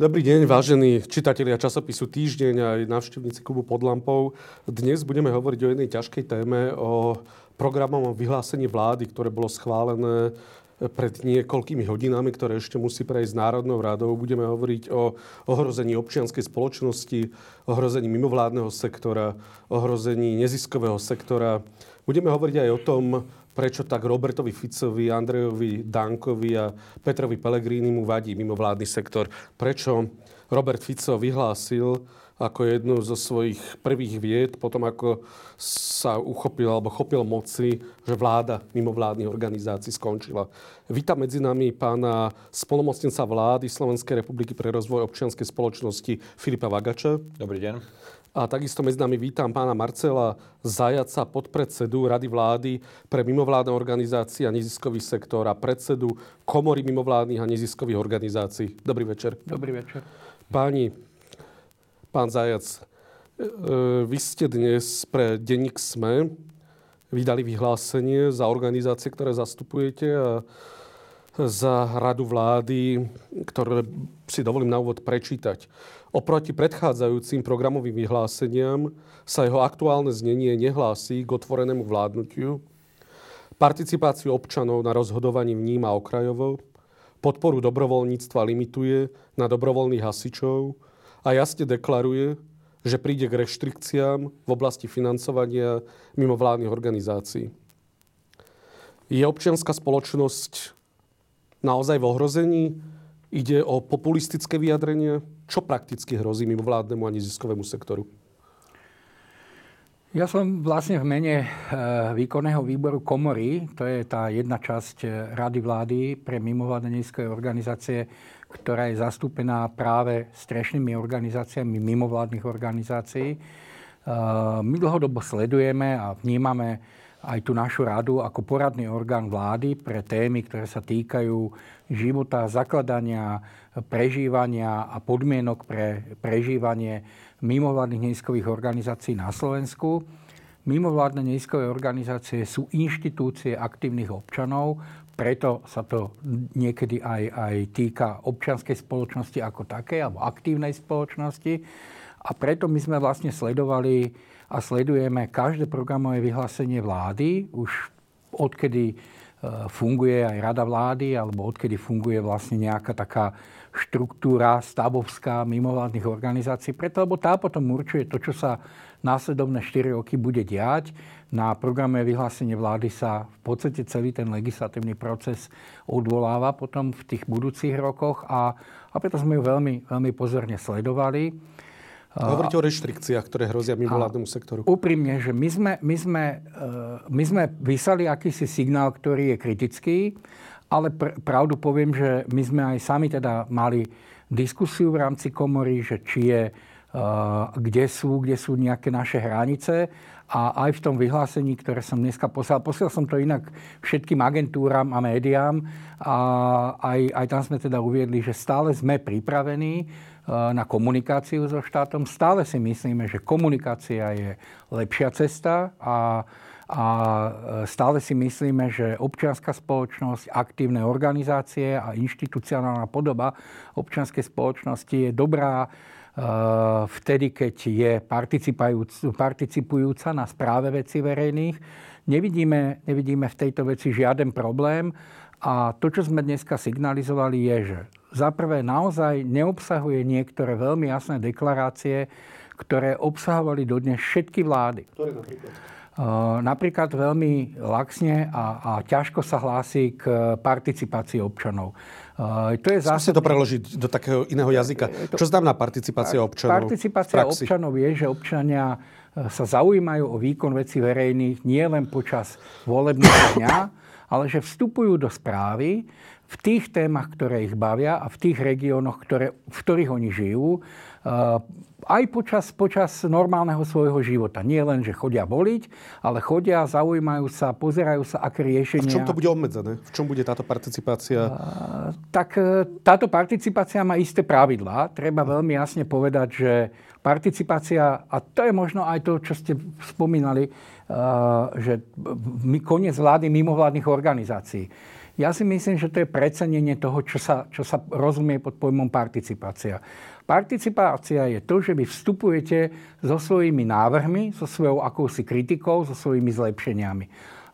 Dobrý deň, vážení čitatelia časopisu Týždeň a aj navštevníci klubu pod lampou. Dnes budeme hovoriť o jednej ťažkej téme, o programovom vyhlásení vlády, ktoré bolo schválené pred niekoľkými hodinami, ktoré ešte musí prejsť Národnou radou. Budeme hovoriť o ohrození občianskej spoločnosti, ohrození mimovládneho sektora, ohrození neziskového sektora. Budeme hovoriť aj o tom, prečo tak Robertovi Ficovi, Andrejovi Dankovi a Petrovi Pellegrini mu vadí mimovládny sektor. Prečo Robert Fico vyhlásil ako jednu zo svojich prvých vied, potom ako sa uchopil alebo chopil moci, že vláda mimovládnych organizácií skončila. Vítam medzi nami pána spolomocnenca vlády Slovenskej republiky pre rozvoj občianskej spoločnosti Filipa Vagača. Dobrý deň. A takisto medzi nami vítam pána Marcela Zajaca, podpredsedu Rady vlády pre mimovládne organizácie a neziskový sektor a predsedu Komory mimovládnych a neziskových organizácií. Dobrý večer. Dobrý večer. Páni, pán Zajac, e, vy ste dnes pre denník SME vydali vyhlásenie za organizácie, ktoré zastupujete a za radu vlády, ktoré si dovolím na úvod prečítať. Oproti predchádzajúcim programovým vyhláseniam sa jeho aktuálne znenie nehlási k otvorenému vládnutiu, participáciu občanov na rozhodovaní vníma okrajovo, podporu dobrovoľníctva limituje na dobrovoľných hasičov a jasne deklaruje, že príde k reštrikciám v oblasti financovania mimovládnych organizácií. Je občianská spoločnosť naozaj v ohrození? Ide o populistické vyjadrenie? Čo prakticky hrozí mimovládnemu a neziskovému sektoru? Ja som vlastne v mene e, výkonného výboru Komory, to je tá jedna časť e, Rady vlády pre mimovládne neziskové organizácie, ktorá je zastúpená práve strešnými organizáciami mimovládnych organizácií. E, my dlhodobo sledujeme a vnímame aj tú našu radu ako poradný orgán vlády pre témy, ktoré sa týkajú života, zakladania, prežívania a podmienok pre prežívanie mimovládnych neiskových organizácií na Slovensku. Mimovládne neiskové organizácie sú inštitúcie aktívnych občanov, preto sa to niekedy aj, aj týka občianskej spoločnosti ako také, alebo aktívnej spoločnosti. A preto my sme vlastne sledovali a sledujeme každé programové vyhlásenie vlády, už odkedy funguje aj Rada vlády, alebo odkedy funguje vlastne nejaká taká štruktúra stavovská mimovládnych organizácií, preto lebo tá potom určuje to, čo sa následovné 4 roky bude diať. Na programe vyhlásenie vlády sa v podstate celý ten legislatívny proces odvoláva potom v tých budúcich rokoch a, a preto sme ju veľmi, veľmi pozorne sledovali. Hovoríte o reštrikciách, ktoré hrozia mimovládnemu sektoru. Úprimne, že my sme, my, sme, e, my sme vyslali akýsi signál, ktorý je kritický, ale pr- pravdu poviem, že my sme aj sami teda mali diskusiu v rámci komory, že či je, uh, kde sú, kde sú nejaké naše hranice a aj v tom vyhlásení, ktoré som dneska poslal, poslal som to inak všetkým agentúram a médiám a aj, aj tam sme teda uviedli, že stále sme pripravení na komunikáciu so štátom. Stále si myslíme, že komunikácia je lepšia cesta a, a eh, stále si myslíme, že občianská spoločnosť, aktívne organizácie a inštitucionálna podoba občianskej spoločnosti je dobrá eh, vtedy, keď je participujúca na správe veci verejných. Nevidíme, nevidíme v tejto veci žiaden problém a to, čo sme dneska signalizovali, je, že za prvé naozaj neobsahuje niektoré veľmi jasné deklarácie, ktoré obsahovali dodnes všetky vlády. Ktoré napríklad? napríklad veľmi laxne a, a ťažko sa hlási k participácii občanov. to je zásad... to preložiť do takého iného jazyka. To... Čo znamená participácia občanov? Participácia občanov je, že občania e, sa zaujímajú o výkon veci verejných nie len počas volebného dňa, ale že vstupujú do správy v tých témach, ktoré ich bavia a v tých regiónoch, ktoré, v ktorých oni žijú, eh, aj počas, počas normálneho svojho života. Nie len, že chodia voliť, ale chodia, zaujímajú sa, pozerajú sa, aké riešenia... A v čom to bude obmedzené? V čom bude táto participácia? Uh, tak uh, táto participácia má isté pravidlá. Treba veľmi jasne povedať, že participácia, a to je možno aj to, čo ste spomínali, uh, že koniec vlády mimovládnych organizácií Ja si myslím, že to je precenenie toho, čo sa, čo sa rozumie pod pojmom participácia. Participácia je to, že vy vstupujete so svojimi návrhmi, so svojou akousi kritikou, so svojimi zlepšeniami.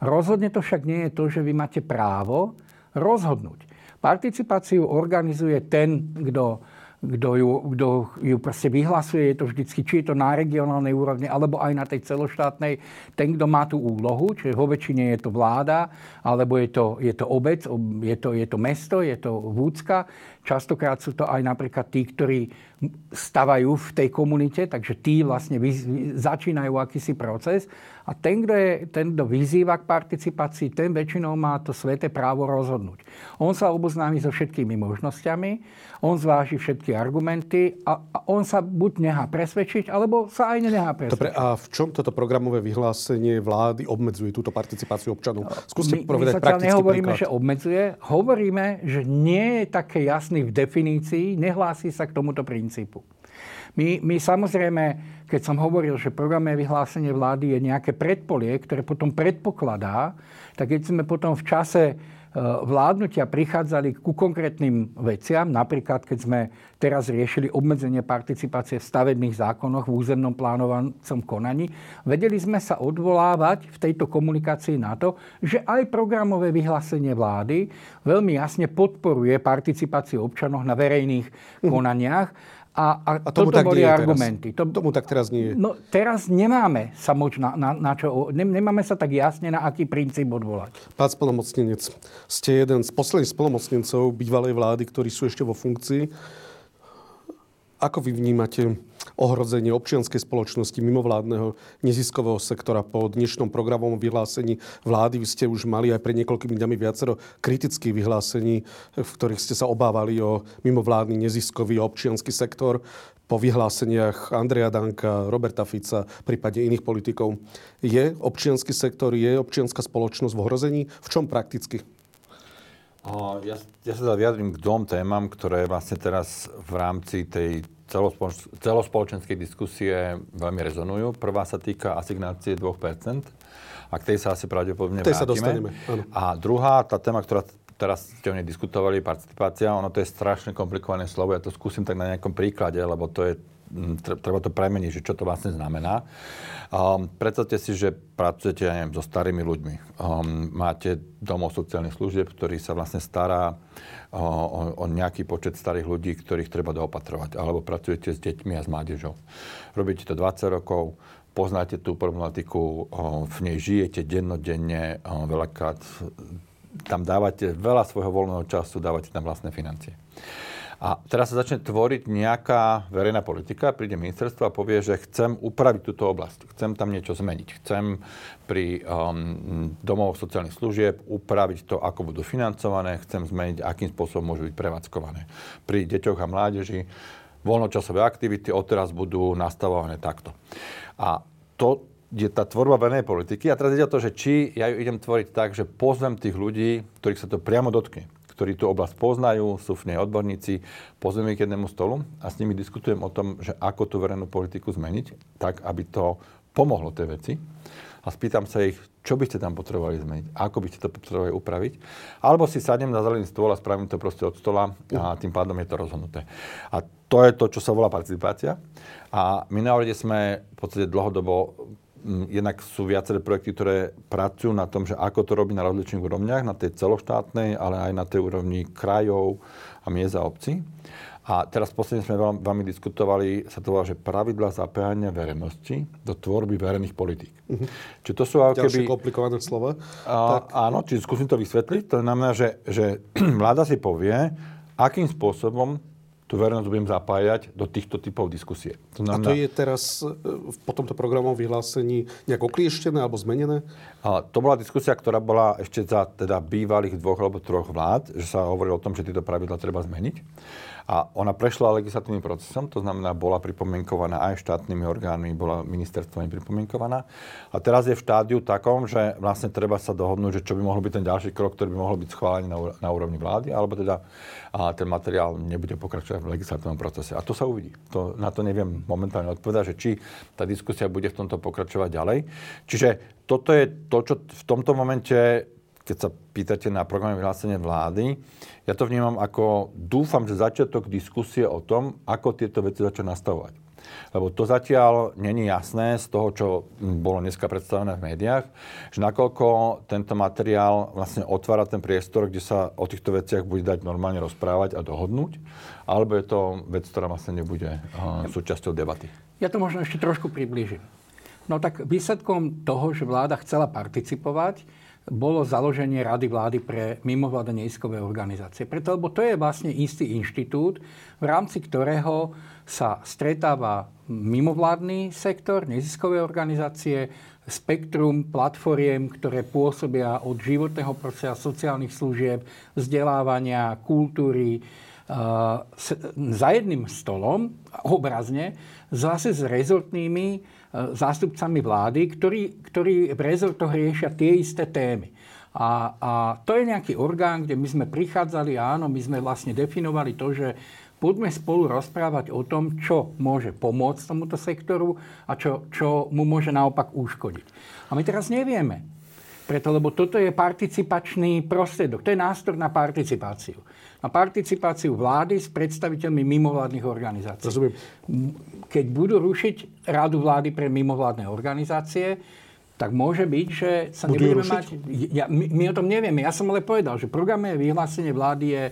Rozhodne to však nie je to, že vy máte právo rozhodnúť. Participáciu organizuje ten, kto kto ju, kto ju proste vyhlasuje, je to vždycky, či je to na regionálnej úrovni, alebo aj na tej celoštátnej, ten, kto má tú úlohu, čiže vo väčšine je to vláda, alebo je to, je to obec, je to, je to mesto, je to vúcka. Častokrát sú to aj napríklad tí, ktorí stavajú v tej komunite, takže tí vlastne vy, začínajú akýsi proces a ten, kto, je, ten, kto vyzýva k participácii, ten väčšinou má to sveté právo rozhodnúť. On sa oboznámi so všetkými možnosťami, on zváži všetky argumenty a, a on sa buď nechá presvedčiť, alebo sa aj nenechá presvedčiť. Dobre, a v čom toto programové vyhlásenie vlády obmedzuje túto participáciu občanov? Skúste my, povedať my praktický nehovoríme, príklad. že obmedzuje, hovoríme, že nie je také jasný v definícii, nehlási sa k tomuto princípu princípu. My, my samozrejme, keď som hovoril, že programové vyhlásenie vlády je nejaké predpolie, ktoré potom predpokladá, tak keď sme potom v čase E, vládnutia prichádzali ku konkrétnym veciam, napríklad keď sme teraz riešili obmedzenie participácie v stavebných zákonoch v územnom plánovacom konaní, vedeli sme sa odvolávať v tejto komunikácii na to, že aj programové vyhlásenie vlády veľmi jasne podporuje participáciu občanov na verejných mhm. konaniach a, a, a tomu toto tak boli argumenty. To, tomu tak teraz nie je. No, teraz nemáme sa moč na, na, na čo, ne, nemáme sa tak jasne na aký princíp odvolať. Pán spolomocnenec, ste jeden z posledných spolomocnencov bývalej vlády, ktorí sú ešte vo funkcii. Ako vy vnímate ohrozenie občianskej spoločnosti, mimovládneho neziskového sektora po dnešnom programovom vyhlásení vlády? Vy ste už mali aj pred niekoľkými dňami viacero kritických vyhlásení, v ktorých ste sa obávali o mimovládny neziskový občianský sektor po vyhláseniach Andreja Danka, Roberta Fica, prípadne iných politikov. Je občianský sektor, je občianská spoločnosť v ohrození? V čom prakticky? Ja, ja sa teda vyjadrím k dvom témam, ktoré vlastne teraz v rámci tej celospoločenskej diskusie veľmi rezonujú. Prvá sa týka asignácie 2%, a k tej sa asi pravdepodobne tej vrátime. sa dostaneme. A druhá, tá téma, ktorá teraz ste o nej diskutovali, participácia, ono to je strašne komplikované slovo, ja to skúsim tak na nejakom príklade, lebo to je treba to premeniť, že čo to vlastne znamená. Um, predstavte si, že pracujete, ja neviem, so starými ľuďmi. Um, máte domov sociálnych služieb, ktorý sa vlastne stará o, o, o nejaký počet starých ľudí, ktorých treba doopatrovať. Alebo pracujete s deťmi a s mládežou. Robíte to 20 rokov, poznáte tú problematiku, v nej žijete dennodenne, veľakrát tam dávate veľa svojho voľného času, dávate tam vlastné financie. A teraz sa začne tvoriť nejaká verejná politika, príde ministerstvo a povie, že chcem upraviť túto oblasť, chcem tam niečo zmeniť, chcem pri um, domovoch sociálnych služieb upraviť to, ako budú financované, chcem zmeniť, akým spôsobom môžu byť prevádzkované. Pri deťoch a mládeži voľnočasové aktivity odteraz budú nastavované takto. A to je tá tvorba verejnej politiky. A teraz ide o to, že či ja ju idem tvoriť tak, že pozvem tých ľudí, ktorých sa to priamo dotkne ktorí tú oblasť poznajú, sú v nej odborníci, pozveme ich k jednému stolu a s nimi diskutujem o tom, že ako tú verejnú politiku zmeniť, tak aby to pomohlo tej veci. A spýtam sa ich, čo by ste tam potrebovali zmeniť, ako by ste to potrebovali upraviť. Alebo si sadnem na zelený stôl a spravím to proste od stola a tým pádom je to rozhodnuté. A to je to, čo sa volá participácia. A my na sme v podstate dlhodobo jednak sú viaceré projekty, ktoré pracujú na tom, že ako to robí na rozličných úrovniach, na tej celoštátnej, ale aj na tej úrovni krajov a miest a obcí. A teraz posledne sme veľmi, veľmi diskutovali, sa to volá, že pravidla zapájania verejnosti do tvorby verejných politík. Uh-huh. Čiže to sú ako keby... komplikované slova. A, tak. Áno, čiže skúsim to vysvetliť. To znamená, že, že vláda si povie, akým spôsobom tú verejnosť budem zapájať do týchto typov diskusie. To znamená, a to je teraz e, po tomto programovom vyhlásení nejak oklieštené alebo zmenené? A to bola diskusia, ktorá bola ešte za teda bývalých dvoch alebo troch vlád, že sa hovorilo o tom, že tieto pravidla treba zmeniť. A ona prešla legislatívnym procesom, to znamená, bola pripomienkovaná aj štátnymi orgánmi, bola ministerstvom pripomienkovaná. A teraz je v štádiu takom, že vlastne treba sa dohodnúť, že čo by mohol byť ten ďalší krok, ktorý by mohol byť schválený na, na úrovni vlády, alebo teda a ten materiál nebude pokračovať v legislatívnom procese. A to sa uvidí. To, na to neviem momentálne odpovedať, že či tá diskusia bude v tomto pokračovať ďalej. Čiže toto je to, čo v tomto momente keď sa pýtate na programy vyhlásenie vlády, ja to vnímam ako, dúfam, že začiatok diskusie o tom, ako tieto veci začať nastavovať. Lebo to zatiaľ není jasné z toho, čo bolo dneska predstavené v médiách, že nakoľko tento materiál vlastne otvára ten priestor, kde sa o týchto veciach bude dať normálne rozprávať a dohodnúť, alebo je to vec, ktorá vlastne nebude uh, súčasťou debaty. Ja to možno ešte trošku približím. No tak výsledkom toho, že vláda chcela participovať, bolo založenie Rady vlády pre mimovládne neziskové organizácie. Preto, lebo to je vlastne istý inštitút, v rámci ktorého sa stretáva mimovládny sektor, neziskové organizácie, spektrum platformiem, ktoré pôsobia od životného prostredia, sociálnych služieb, vzdelávania, kultúry, za jedným stolom, obrazne, zase s rezortnými zástupcami vlády, ktorí, ktorí v rezortoch riešia tie isté témy. A, a to je nejaký orgán, kde my sme prichádzali áno, my sme vlastne definovali to, že poďme spolu rozprávať o tom, čo môže pomôcť tomuto sektoru a čo, čo mu môže naopak uškodiť. A my teraz nevieme. Preto, lebo toto je participačný prostriedok. To je nástroj na participáciu a participáciu vlády s predstaviteľmi mimovládnych organizácií. Rozumiem. Keď budú rušiť Radu vlády pre mimovládne organizácie, tak môže byť, že sa Budú nebudeme rušiť? mať... Ja, my, my o tom nevieme. Ja som ale povedal, že programové vyhlásenie vlády je,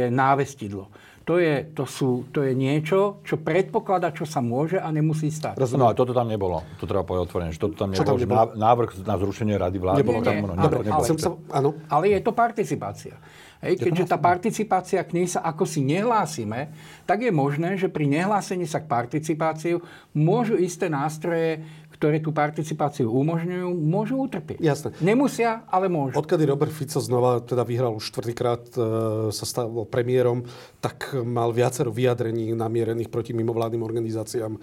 je návestidlo. To je, to, sú, to je niečo, čo predpokladá, čo sa môže a nemusí stať. Rozumiem. No a toto tam nebolo. To treba povedať otvorene. Že toto tam nebolo. Tam nebolo? Návrh na zrušenie rady vlády. Nebolo nie, tam. Nie, ale, ale, sa, áno. ale je to participácia. Hej, keďže tá participácia k nej sa ako si nehlásime, tak je možné, že pri nehlásení sa k participáciu môžu isté nástroje, ktoré tú participáciu umožňujú, môžu utrpieť. Jasné. Nemusia, ale môžu. Odkedy Robert Fico znova teda vyhral už štvrtýkrát, e, sa stal premiérom, tak mal viacero vyjadrení namierených proti mimovládnym organizáciám,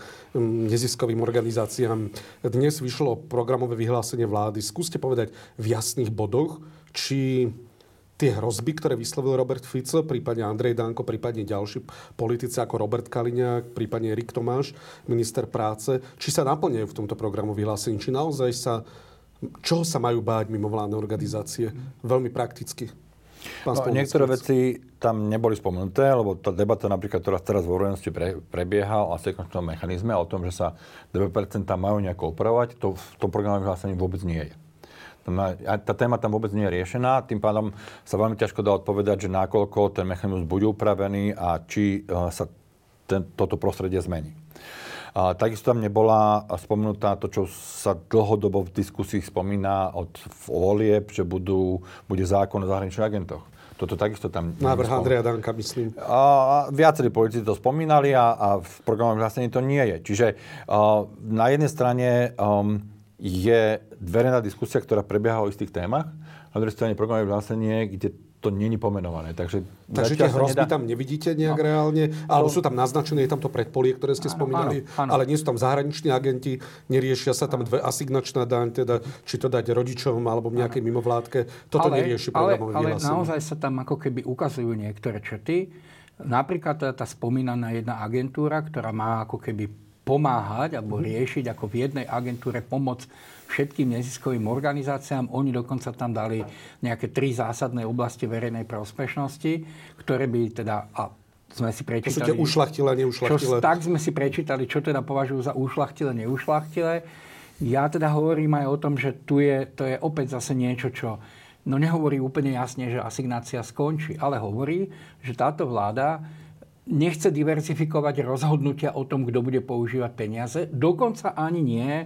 neziskovým organizáciám. Dnes vyšlo programové vyhlásenie vlády. Skúste povedať v jasných bodoch, či tie hrozby, ktoré vyslovil Robert Fico, prípadne Andrej Danko, prípadne ďalší politici ako Robert Kaliňák, prípadne Erik Tomáš, minister práce, či sa naplňajú v tomto programu vyhlásení, či naozaj sa, čoho sa majú báť mimovládne organizácie, veľmi prakticky. no, niektoré veci tam neboli spomenuté, lebo tá debata napríklad, ktorá teraz v verejnosti pre, prebieha o asekučnom mechanizme, o tom, že sa 2% majú nejako opravovať, to v tom programe vyhlásení vôbec nie je. Tá téma tam vôbec nie je riešená, tým pádom sa veľmi ťažko dá odpovedať, že nakoľko ten mechanizmus bude upravený a či e, sa ten, toto prostredie zmení. A takisto tam nebola spomenutá to, čo sa dlhodobo v diskusii spomína od volieb, že budú, bude zákon o zahraničných agentoch. Toto takisto tam... Návrh Andreja Danka, myslím. A, viacerí politici to spomínali a, a v programovom vyhlásení to nie je. Čiže a, na jednej strane um, je verejná diskusia, ktorá prebieha o istých témach. Na druhej strane programové vyhlásenie, kde to není pomenované. Takže, Takže tie hrozby nedá... tam nevidíte nejak no. reálne? Alebo sú tam naznačené, je tam to predpolie, ktoré ste áno, spomínali, áno, áno. ale nie sú tam zahraniční agenti, neriešia sa tam dve asignačná daň, teda či to dať rodičom alebo nejakej mimovládke. Toto ale, nerieši programové ale, ale naozaj sa tam ako keby ukazujú niektoré črty. Napríklad tá, tá spomínaná jedna agentúra, ktorá má ako keby pomáhať alebo riešiť ako v jednej agentúre pomoc všetkým neziskovým organizáciám. Oni dokonca tam dali nejaké tri zásadné oblasti verejnej prospešnosti, ktoré by teda, a sme si prečítali... To ušlachtile, neušlachtile. Čo, tak sme si prečítali, čo teda považujú za ušlachtile, neušlachtile. Ja teda hovorím aj o tom, že tu je, to je opäť zase niečo, čo no nehovorí úplne jasne, že asignácia skončí, ale hovorí, že táto vláda nechce diverzifikovať rozhodnutia o tom, kto bude používať peniaze. Dokonca ani nie e,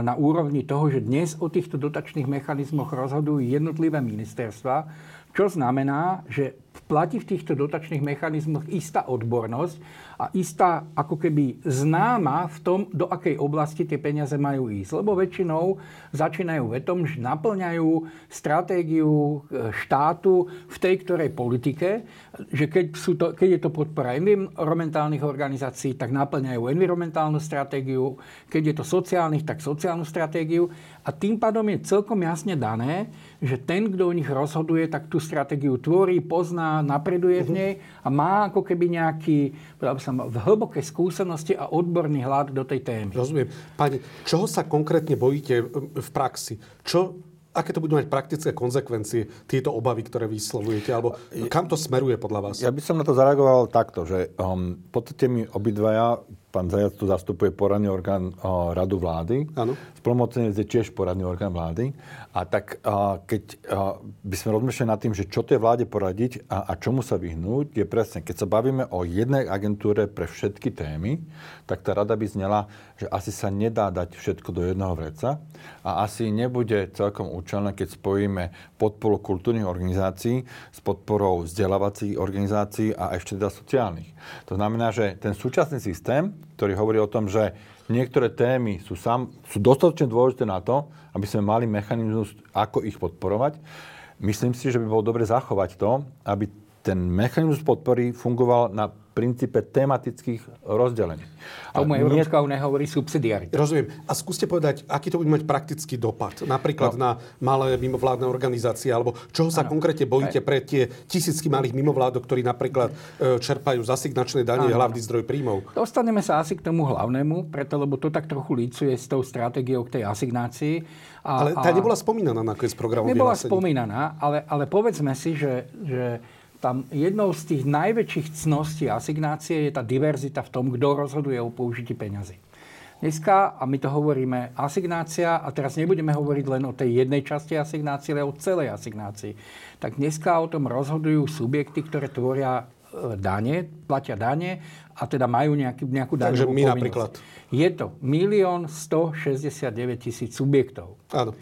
na úrovni toho, že dnes o týchto dotačných mechanizmoch rozhodujú jednotlivé ministerstva, čo znamená, že platí v týchto dotačných mechanizmoch istá odbornosť a istá ako keby známa v tom, do akej oblasti tie peniaze majú ísť. Lebo väčšinou začínajú vetom, že naplňajú stratégiu e, štátu v tej ktorej politike, že keď, sú to, keď je to podpora environmentálnych organizácií, tak naplňajú environmentálnu stratégiu, keď je to sociálnych, tak sociálnu stratégiu. A tým pádom je celkom jasne dané, že ten, kto o nich rozhoduje, tak tú stratégiu tvorí, pozná, napreduje v mhm. nej a má ako keby nejaký, som, v hlboké skúsenosti a odborný hľad do tej témy. Rozumiem. Pani, čoho sa konkrétne bojíte v praxi? Čo aké to budú mať praktické konsekvencie, tieto obavy, ktoré vyslovujete? Alebo kam to smeruje podľa vás? Ja by som na to zareagoval takto, že um, v podstate my obidvaja Pán Zajac tu zastupuje poradný orgán o, radu vlády. Áno. Spolumocnenec je tiež poradný orgán vlády. A tak a, keď a, by sme rozmýšľali nad tým, že čo tej vláde poradiť a, a čomu sa vyhnúť, je presne, keď sa bavíme o jednej agentúre pre všetky témy, tak tá rada by znela, že asi sa nedá dať všetko do jedného vreca a asi nebude celkom účelné, keď spojíme podporu kultúrnych organizácií s podporou vzdelávacích organizácií a ešte teda sociálnych. To znamená, že ten súčasný systém, ktorý hovorí o tom, že niektoré témy sú, sám, sú dostatočne dôležité na to, aby sme mali mechanizmus, ako ich podporovať, myslím si, že by bolo dobre zachovať to, aby ten mechanizmus podpory fungoval na princípe tematických rozdelení. Tomu Európska únia hovorí subsidiarita. Rozumiem. A skúste povedať, aký to bude mať praktický dopad. Napríklad no. na malé mimovládne organizácie, alebo čoho sa ano. konkrétne bojíte pre tie tisícky malých mimovládok, ktorí napríklad e, čerpajú z asignačnej danie hlavný zdroj príjmov. Dostaneme sa asi k tomu hlavnému, preto lebo to tak trochu lícuje s tou stratégiou k tej asignácii. A, ale tá a... nebola spomínaná na programu Nebola vyhlásení. spomínaná, ale, ale povedzme si, že, že tam jednou z tých najväčších cností asignácie je tá diverzita v tom, kto rozhoduje o použití peňazí. Dneska, a my to hovoríme, asignácia, a teraz nebudeme hovoriť len o tej jednej časti asignácie, ale o celej asignácii, tak dneska o tom rozhodujú subjekty, ktoré tvoria e, dane, platia dane a teda majú nejaký, nejakú daňovú Takže my povinnosť. napríklad. Je to 1 169 tisíc subjektov. Áno.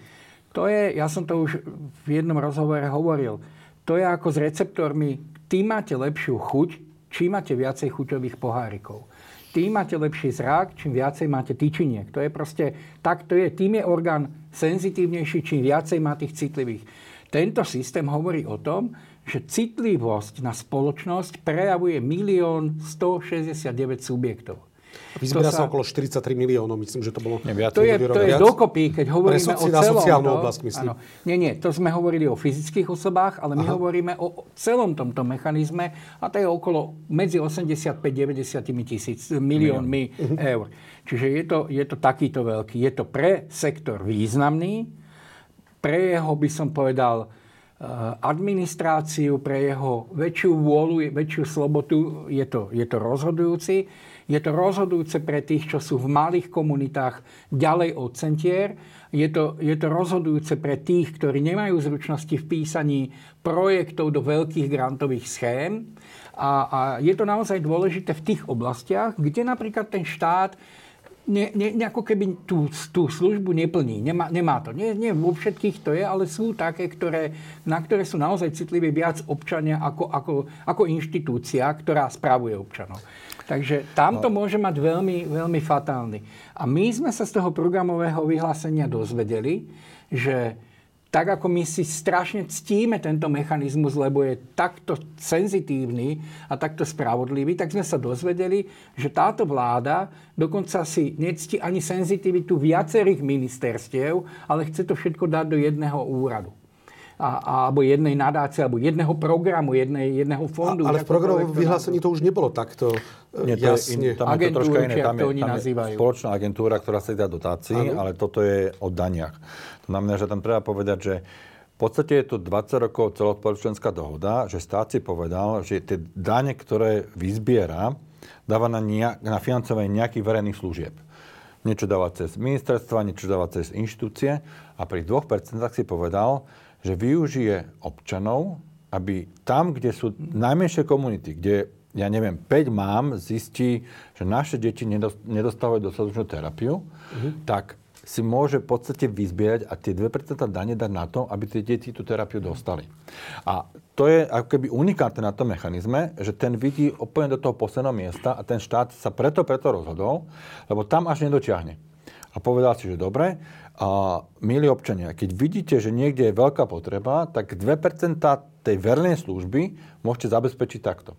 To je, ja som to už v jednom rozhovore hovoril, to je ako s receptormi. Tým máte lepšiu chuť, čím máte viacej chuťových pohárikov. Tým máte lepší zrak, čím viacej máte tyčiniek. To je proste, tak to je, tým je orgán senzitívnejší, čím viacej má tých citlivých. Tento systém hovorí o tom, že citlivosť na spoločnosť prejavuje 1 169 subjektov. Vyzbiera sa, sa okolo 43 miliónov, myslím, že to bolo... Nie, to je, to je dokopy, keď hovoríme o celom... sociálnu oblasť, myslím. Áno. Nie, nie, to sme hovorili o fyzických osobách, ale my Aha. hovoríme o celom tomto mechanizme a to je okolo medzi 85-90 tisíc miliónmi Milión. Mhm. eur. Čiže je to, je to takýto veľký. Je to pre sektor významný, pre jeho, by som povedal, eh, administráciu, pre jeho väčšiu vôľu, väčšiu slobodu je to, je to rozhodujúci. Je to rozhodujúce pre tých, čo sú v malých komunitách ďalej od centier. Je to, je to rozhodujúce pre tých, ktorí nemajú zručnosti v písaní projektov do veľkých grantových schém. A, a je to naozaj dôležité v tých oblastiach, kde napríklad ten štát ne, ne, ako keby tú, tú službu neplní. Nemá, nemá to. Nie, nie vo všetkých to je, ale sú také, ktoré, na ktoré sú naozaj citliví viac občania ako, ako, ako inštitúcia, ktorá spravuje občanov. Takže tam to no. môže mať veľmi, veľmi fatálny. A my sme sa z toho programového vyhlásenia dozvedeli, že tak ako my si strašne ctíme tento mechanizmus, lebo je takto senzitívny a takto spravodlivý, tak sme sa dozvedeli, že táto vláda dokonca si nectí ani senzitivitu viacerých ministerstiev, ale chce to všetko dať do jedného úradu a, alebo jednej nadácie, alebo jedného programu, jednej, jedného fondu. A, ale v programovom vyhlásení to už nebolo takto e, Nie, to jasne. Je, tam je to troška iné. Tam je, to oni tam nazývajú. je spoločná agentúra, ktorá sa dá dotácií, ale toto je o daniach. To znamená, že tam treba povedať, že v podstate je to 20 rokov celospoločenská dohoda, že stát si povedal, že tie dane, ktoré vyzbiera, dáva na, nejak, na financovanie nejakých verejných služieb. Niečo dáva cez ministerstva, niečo dáva cez inštitúcie a pri 2% si povedal, že využije občanov, aby tam, kde sú najmenšie komunity, kde ja neviem, 5 mám, zistí, že naše deti nedostávajú dostatočnú terapiu, uh-huh. tak si môže v podstate vyzbierať a tie 2% dane dať na to, aby tie deti tú terapiu dostali. A to je ako keby unikátne na tom mechanizme, že ten vidí úplne do toho posledného miesta a ten štát sa preto, preto rozhodol, lebo tam až nedočiahne. A povedal si, že dobre, a milí občania, keď vidíte, že niekde je veľká potreba, tak 2% tej verejnej služby môžete zabezpečiť takto.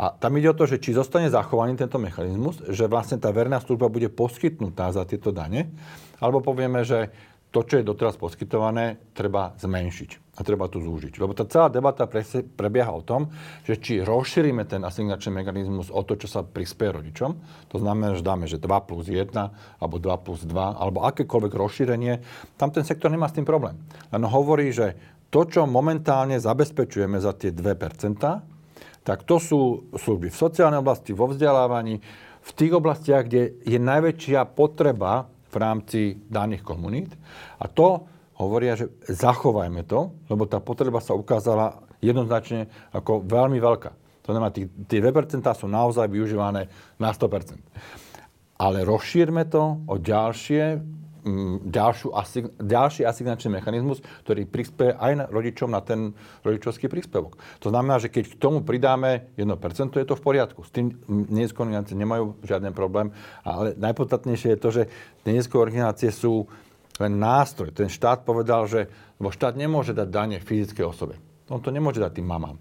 A tam ide o to, že či zostane zachovaný tento mechanizmus, že vlastne tá verejná služba bude poskytnutá za tieto dane, alebo povieme, že to, čo je doteraz poskytované, treba zmenšiť a treba to zúžiť. Lebo tá celá debata prebieha o tom, že či rozšírime ten asignačný mechanizmus o to, čo sa prispieje rodičom, to znamená, že dáme, že 2 plus 1, alebo 2 plus 2, alebo akékoľvek rozšírenie, tam ten sektor nemá s tým problém. Len hovorí, že to, čo momentálne zabezpečujeme za tie 2%, tak to sú služby v sociálnej oblasti, vo vzdelávaní, v tých oblastiach, kde je najväčšia potreba v rámci daných komunít. A to hovoria, že zachovajme to, lebo tá potreba sa ukázala jednoznačne ako veľmi veľká. To znamená, tie 2% sú naozaj využívané na 100%. Ale rozšírme to o ďalšie Mm, ďalšiu asign- ďalší asignačný mechanizmus, ktorý prispieje aj na rodičom na ten rodičovský príspevok. To znamená, že keď k tomu pridáme 1%, je to v poriadku. S tým neziskové organizácie nemajú žiaden problém, ale najpodstatnejšie je to, že neziskové organizácie sú len nástroj. Ten štát povedal, že lebo štát nemôže dať dane fyzickej osobe. On to nemôže dať tým mamám.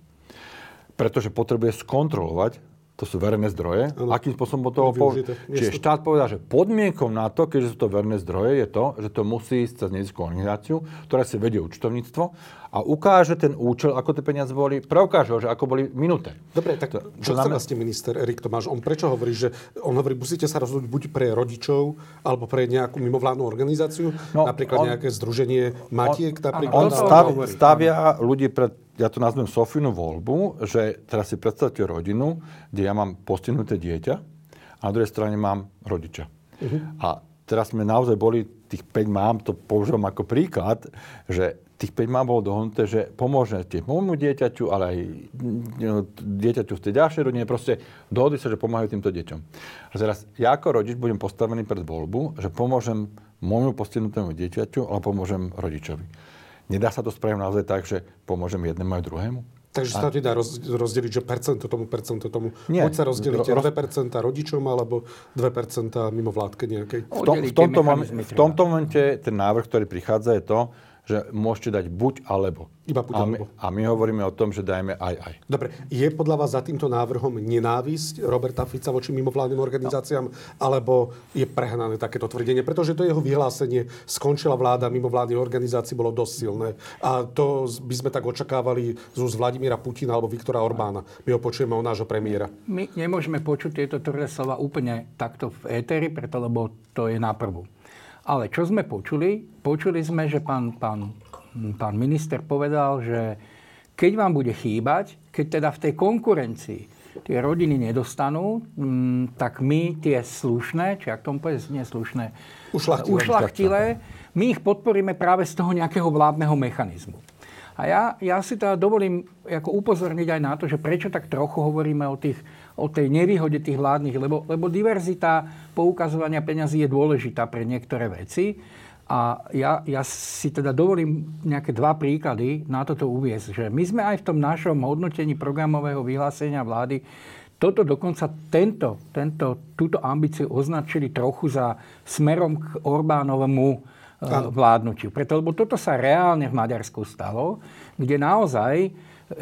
Pretože potrebuje skontrolovať, to sú verejné zdroje. Ano. Akým spôsobom toho použiť? Čiže štát povedal, že podmienkom na to, keďže sú to verejné zdroje, je to, že to musí ísť cez neziskovú organizáciu, ktorá si vedie účtovníctvo a ukáže ten účel, ako tie peniaze boli, preukáže ho, že ako boli minuté. Dobre, tak to, čo chce vlastne minister Erik Tomáš? On prečo hovorí, že on hovorí, musíte sa rozhodnúť buď pre rodičov, alebo pre nejakú mimovládnu organizáciu, no, napríklad on, nejaké združenie matiek. On, napríklad, on stav, stavia ľudí pred ja to nazvem Sofinu voľbu, že teraz si predstavte rodinu, kde ja mám postihnuté dieťa a na druhej strane mám rodiča. Uh-huh. A teraz sme naozaj boli, tých 5 mám, to používam ako príklad, že tých 5 mám bolo dohodnuté, že pomôžete môjmu dieťaťu, ale aj no, dieťaťu v tej ďalšej rodine. Proste dohodli sa, že pomáhajú týmto deťom. A teraz ja ako rodič budem postavený pred voľbu, že pomôžem môjmu postihnutému dieťaťu, ale pomôžem rodičovi. Nedá sa to spraviť naozaj tak, že pomôžem jednému aj druhému? Takže sa nedá roz, rozdeliť, že percento tomu, percento tomu. Nie. Buď sa rozdelíte roz... 2% rodičom, alebo 2% mimo vládke nejakej. V, tom, v, tomto v tomto momente ten návrh, ktorý prichádza, je to, že môžete dať buď alebo. Iba buď a, my, a my hovoríme o tom, že dajme aj aj. Dobre, je podľa vás za týmto návrhom nenávisť Roberta Fica voči mimovládnym organizáciám, no. alebo je prehnané takéto tvrdenie? Pretože to jeho vyhlásenie, skončila vláda mimovládnych organizácií, bolo dosť silné. A to by sme tak očakávali z úst Vladimíra Putina alebo Viktora Orbána. My ho počujeme o nášho premiéra. My nemôžeme počuť tieto tvrdé slova úplne takto v éteri, preto lebo to je na prvú. Ale čo sme počuli? Počuli sme, že pán, pán pán minister povedal, že keď vám bude chýbať, keď teda v tej konkurencii tie rodiny nedostanú, mm, tak my tie slušné, či ak tomu povedať, nie slušné, ušlachtilé, ušlachtilé, my ich podporíme práve z toho nejakého vládneho mechanizmu. A ja, ja si teda dovolím ako upozorniť aj na to, že prečo tak trochu hovoríme o, tých, o tej nevýhode tých vládnych, lebo, lebo diverzita poukazovania peňazí je dôležitá pre niektoré veci. A ja, ja si teda dovolím nejaké dva príklady na toto uviezť, že my sme aj v tom našom hodnotení programového vyhlásenia vlády toto dokonca tento, tento, túto ambíciu označili trochu za smerom k Orbánovému e, vládnutiu. Preto, lebo toto sa reálne v Maďarsku stalo, kde naozaj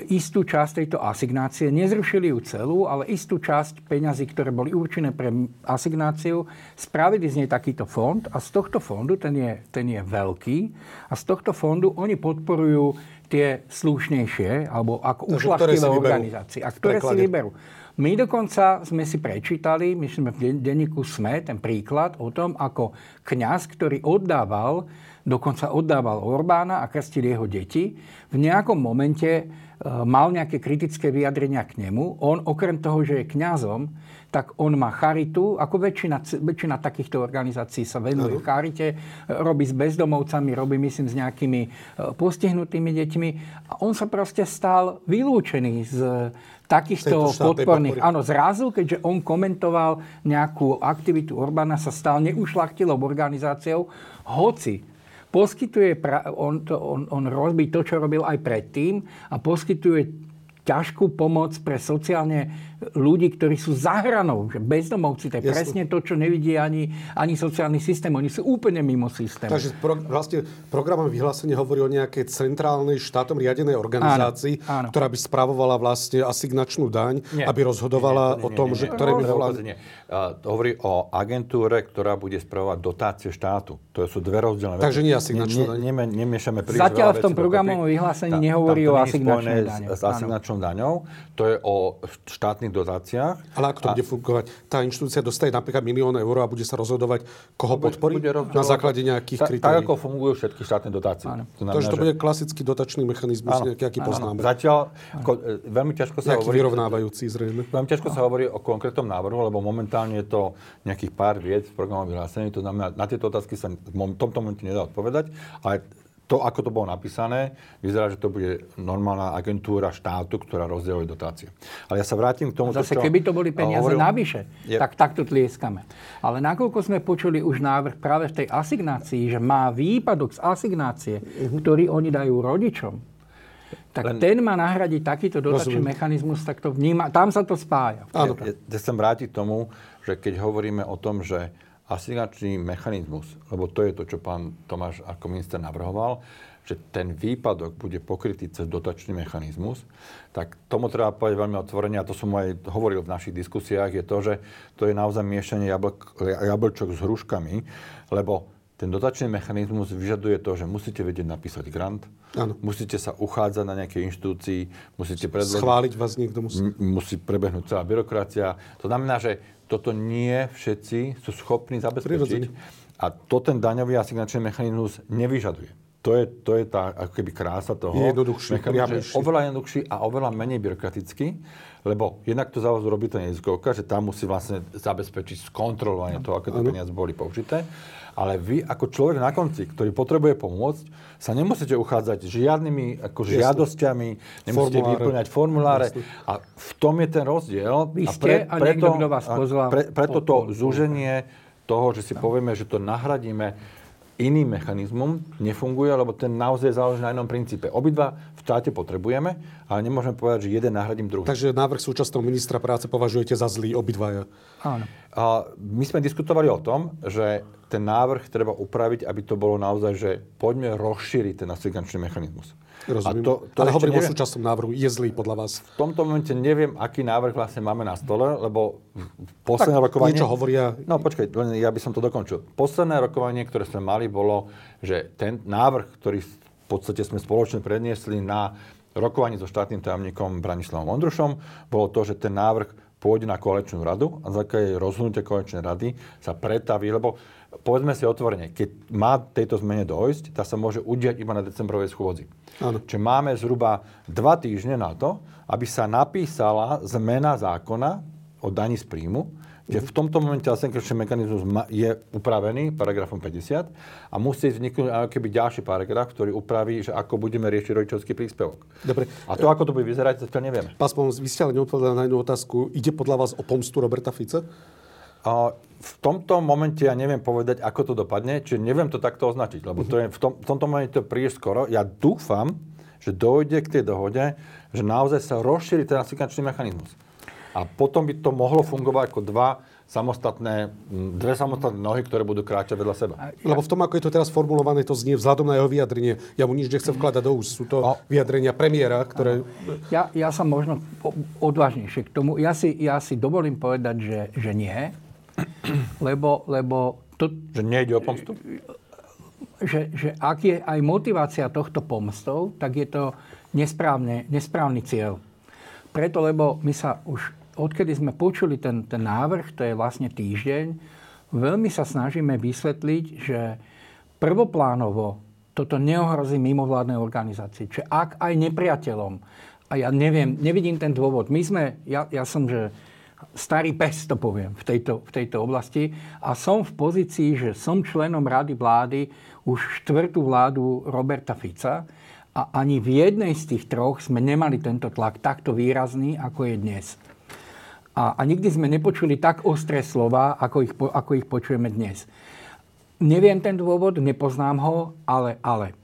istú časť tejto asignácie, nezrušili ju celú, ale istú časť peňazí, ktoré boli určené pre asignáciu, spravili z nej takýto fond a z tohto fondu, ten je, ten je veľký, a z tohto fondu oni podporujú tie slušnejšie, alebo ako ušlachtilé organizácie, a ktoré si vyberú. My dokonca sme si prečítali, my sme v denníku SME, ten príklad o tom, ako kňaz, ktorý oddával, dokonca oddával Orbána a krstil jeho deti, v nejakom momente mal nejaké kritické vyjadrenia k nemu. On okrem toho, že je kňazom, tak on má charitu, ako väčšina, väčšina takýchto organizácií sa venuje uh-huh. charite, robí s bezdomovcami, robí myslím s nejakými eh, postihnutými deťmi. A on sa proste stal vylúčený z takýchto podporných. Áno, zrazu, keďže on komentoval nejakú aktivitu Orbána, sa stal neušlachtilou organizáciou, hoci poskytuje, on, to, on, on robí to, čo robil aj predtým a poskytuje ťažkú pomoc pre sociálne ľudí, ktorí sú za hranou, že bezdomovci, to je Jasne. presne to, čo nevidí ani, ani sociálny systém. Oni sú úplne mimo systém. Takže pro, vlastne programom vyhlásenie hovorí o nejakej centrálnej štátom riadenej organizácii, áno, áno. ktorá by spravovala vlastne asignačnú daň, nie. aby rozhodovala nie, nie, nie, o tom, nie, nie, že ktoré by Nie. Uh, hovorí o agentúre, ktorá bude spravovať dotácie štátu. To sú dve rozdielne veci. Takže nie asignačnú daň. Ne, ne, nemiešame príliš Zatiaľ v tom programovom vyhlásení nehovorí o asignačnej daň. S, s asignačnou daňou. To je o štátnych štátnych dotáciách. Ale ako to a... bude fungovať? Tá inštitúcia dostane napríklad milión eur a bude sa rozhodovať, koho podporí na základe nejakých ta, kritérií. Tak ako fungujú všetky štátne dotácie. Áno. To, znamená, to, to bude klasický dotačný mechanizmus, áno. nejaký, aký áno. poznáme. Zatiaľ ako, e, veľmi ťažko sa nejaký hovorí... vyrovnávajúci zrejme. Veľmi ťažko sa hovorí o konkrétnom návrhu, lebo momentálne je to nejakých pár vied v programovom vyhlásení. To znamená, na tieto otázky sa v tomto momente nedá odpovedať, ale to, ako to bolo napísané, vyzerá, že to bude normálna agentúra štátu, ktorá rozdeľuje dotácie. Ale ja sa vrátim k tomu, Zase, čo... keby to boli peniaze hovoril... navyše, je... tak takto tlieskame. Ale nakoľko sme počuli už návrh práve v tej asignácii, že má výpadok z asignácie, uh-huh. ktorý oni dajú rodičom, tak Len... ten má nahradiť takýto dotačný mechanizmus, tak to vníma, tam sa to spája. Áno. Ja, ja chcem vrátiť k tomu, že keď hovoríme o tom, že asignačný mechanizmus, lebo to je to, čo pán Tomáš ako minister navrhoval, že ten výpadok bude pokrytý cez dotačný mechanizmus, tak tomu treba povedať veľmi otvorene, a to som aj hovoril v našich diskusiách, je to, že to je naozaj miešanie jablk, jablčok s hruškami, lebo ten dotačný mechanizmus vyžaduje to, že musíte vedieť napísať grant, ano. musíte sa uchádzať na nejakej inštitúcii, musíte predložiť... Schváliť vás niekto musí. Musí prebehnúť celá byrokracia. To znamená, že toto nie všetci sú schopní zabezpečiť. A to ten daňový asignačný mechanizmus nevyžaduje. To je, to je tá ako keby krása toho. Je jednoduchší, mechanizmu, oveľa jednoduchší a oveľa menej byrokratický, lebo jednak to za vás robí to neziskovka, že tam musí vlastne zabezpečiť skontrolovanie toho, ako tie peniaze boli použité. Ale vy ako človek na konci, ktorý potrebuje pomôcť, sa nemusíte uchádzať žiadnymi ako žiadosťami, nemusíte formuláre. vyplňať formuláre. Jasne. A v tom je ten rozdiel. Vy ste a, pre, a preto, niekto, kto vás pozval. Pre, preto to zúženie toho, že si povieme, že to nahradíme iným mechanizmom nefunguje, lebo ten naozaj je založený na inom princípe. Obidva v štáte potrebujeme, ale nemôžeme povedať, že jeden nahradím druhý. Takže návrh súčasného ministra práce považujete za zlý obidvaja? Áno. A my sme diskutovali o tom, že ten návrh treba upraviť, aby to bolo naozaj, že poďme rozšíriť ten asignačný mechanizmus. Rozumiem. A to, to Ale hovorím neviem, o súčasnom návrhu. Je zlý podľa vás? V tomto momente neviem, aký návrh vlastne máme na stole, lebo posledné tak rokovanie... niečo hovoria... No počkaj, ja by som to dokončil. Posledné rokovanie, ktoré sme mali, bolo, že ten návrh, ktorý v podstate sme spoločne predniesli na rokovaní so štátnym tajomníkom Branislavom Ondrušom, bolo to, že ten návrh pôjde na koaličnú radu a za rozhodnutie koaličnej rady sa pretaví, lebo povedzme si otvorene, keď má tejto zmene dojsť, tá sa môže udiať iba na decembrovej schôdzi. Áno. Čiže máme zhruba dva týždne na to, aby sa napísala zmena zákona o daní z príjmu, kde v tomto momente asenkrečný mechanizmus je upravený paragrafom 50 a musí vzniknúť keby ďalší paragraf, ktorý upraví, že ako budeme riešiť rodičovský príspevok. Dobre. A to, ako to bude vyzerať, to nevieme. Pán vy ste ale neodpovedali na jednu otázku. Ide podľa vás o pomstu Roberta Fica? V tomto momente ja neviem povedať, ako to dopadne, čiže neviem to takto označiť, lebo to je, v, tom, v tomto momente to príliš skoro. Ja dúfam, že dojde k tej dohode, že naozaj sa rozšíri ten asignačný mechanizmus. A potom by to mohlo fungovať ako dva samostatné, dve samostatné nohy, ktoré budú kráčať vedľa seba. Lebo v tom, ako je to teraz formulované, to znie vzhľadom na jeho vyjadrenie. Ja mu nič nechcem vkladať do úst. Sú to no. vyjadrenia premiéra, ktoré... Ja, ja som možno odvážnejšie k tomu. Ja si, ja si dovolím povedať, že, že nie lebo, lebo to... Že nejde o pomstu? Že, že ak je aj motivácia tohto pomstov, tak je to nesprávne, nesprávny cieľ. Preto, lebo my sa už, odkedy sme počuli ten, ten návrh, to je vlastne týždeň, veľmi sa snažíme vysvetliť, že prvoplánovo toto neohrozí mimovládne organizácie. Čiže ak aj nepriateľom, a ja neviem, nevidím ten dôvod. My sme, ja, ja som, že starý pes, to poviem, v tejto, v tejto oblasti. A som v pozícii, že som členom Rady vlády už štvrtú vládu Roberta Fica a ani v jednej z tých troch sme nemali tento tlak takto výrazný, ako je dnes. A, a nikdy sme nepočuli tak ostré slova, ako ich, ako ich počujeme dnes. Neviem ten dôvod, nepoznám ho, ale, ale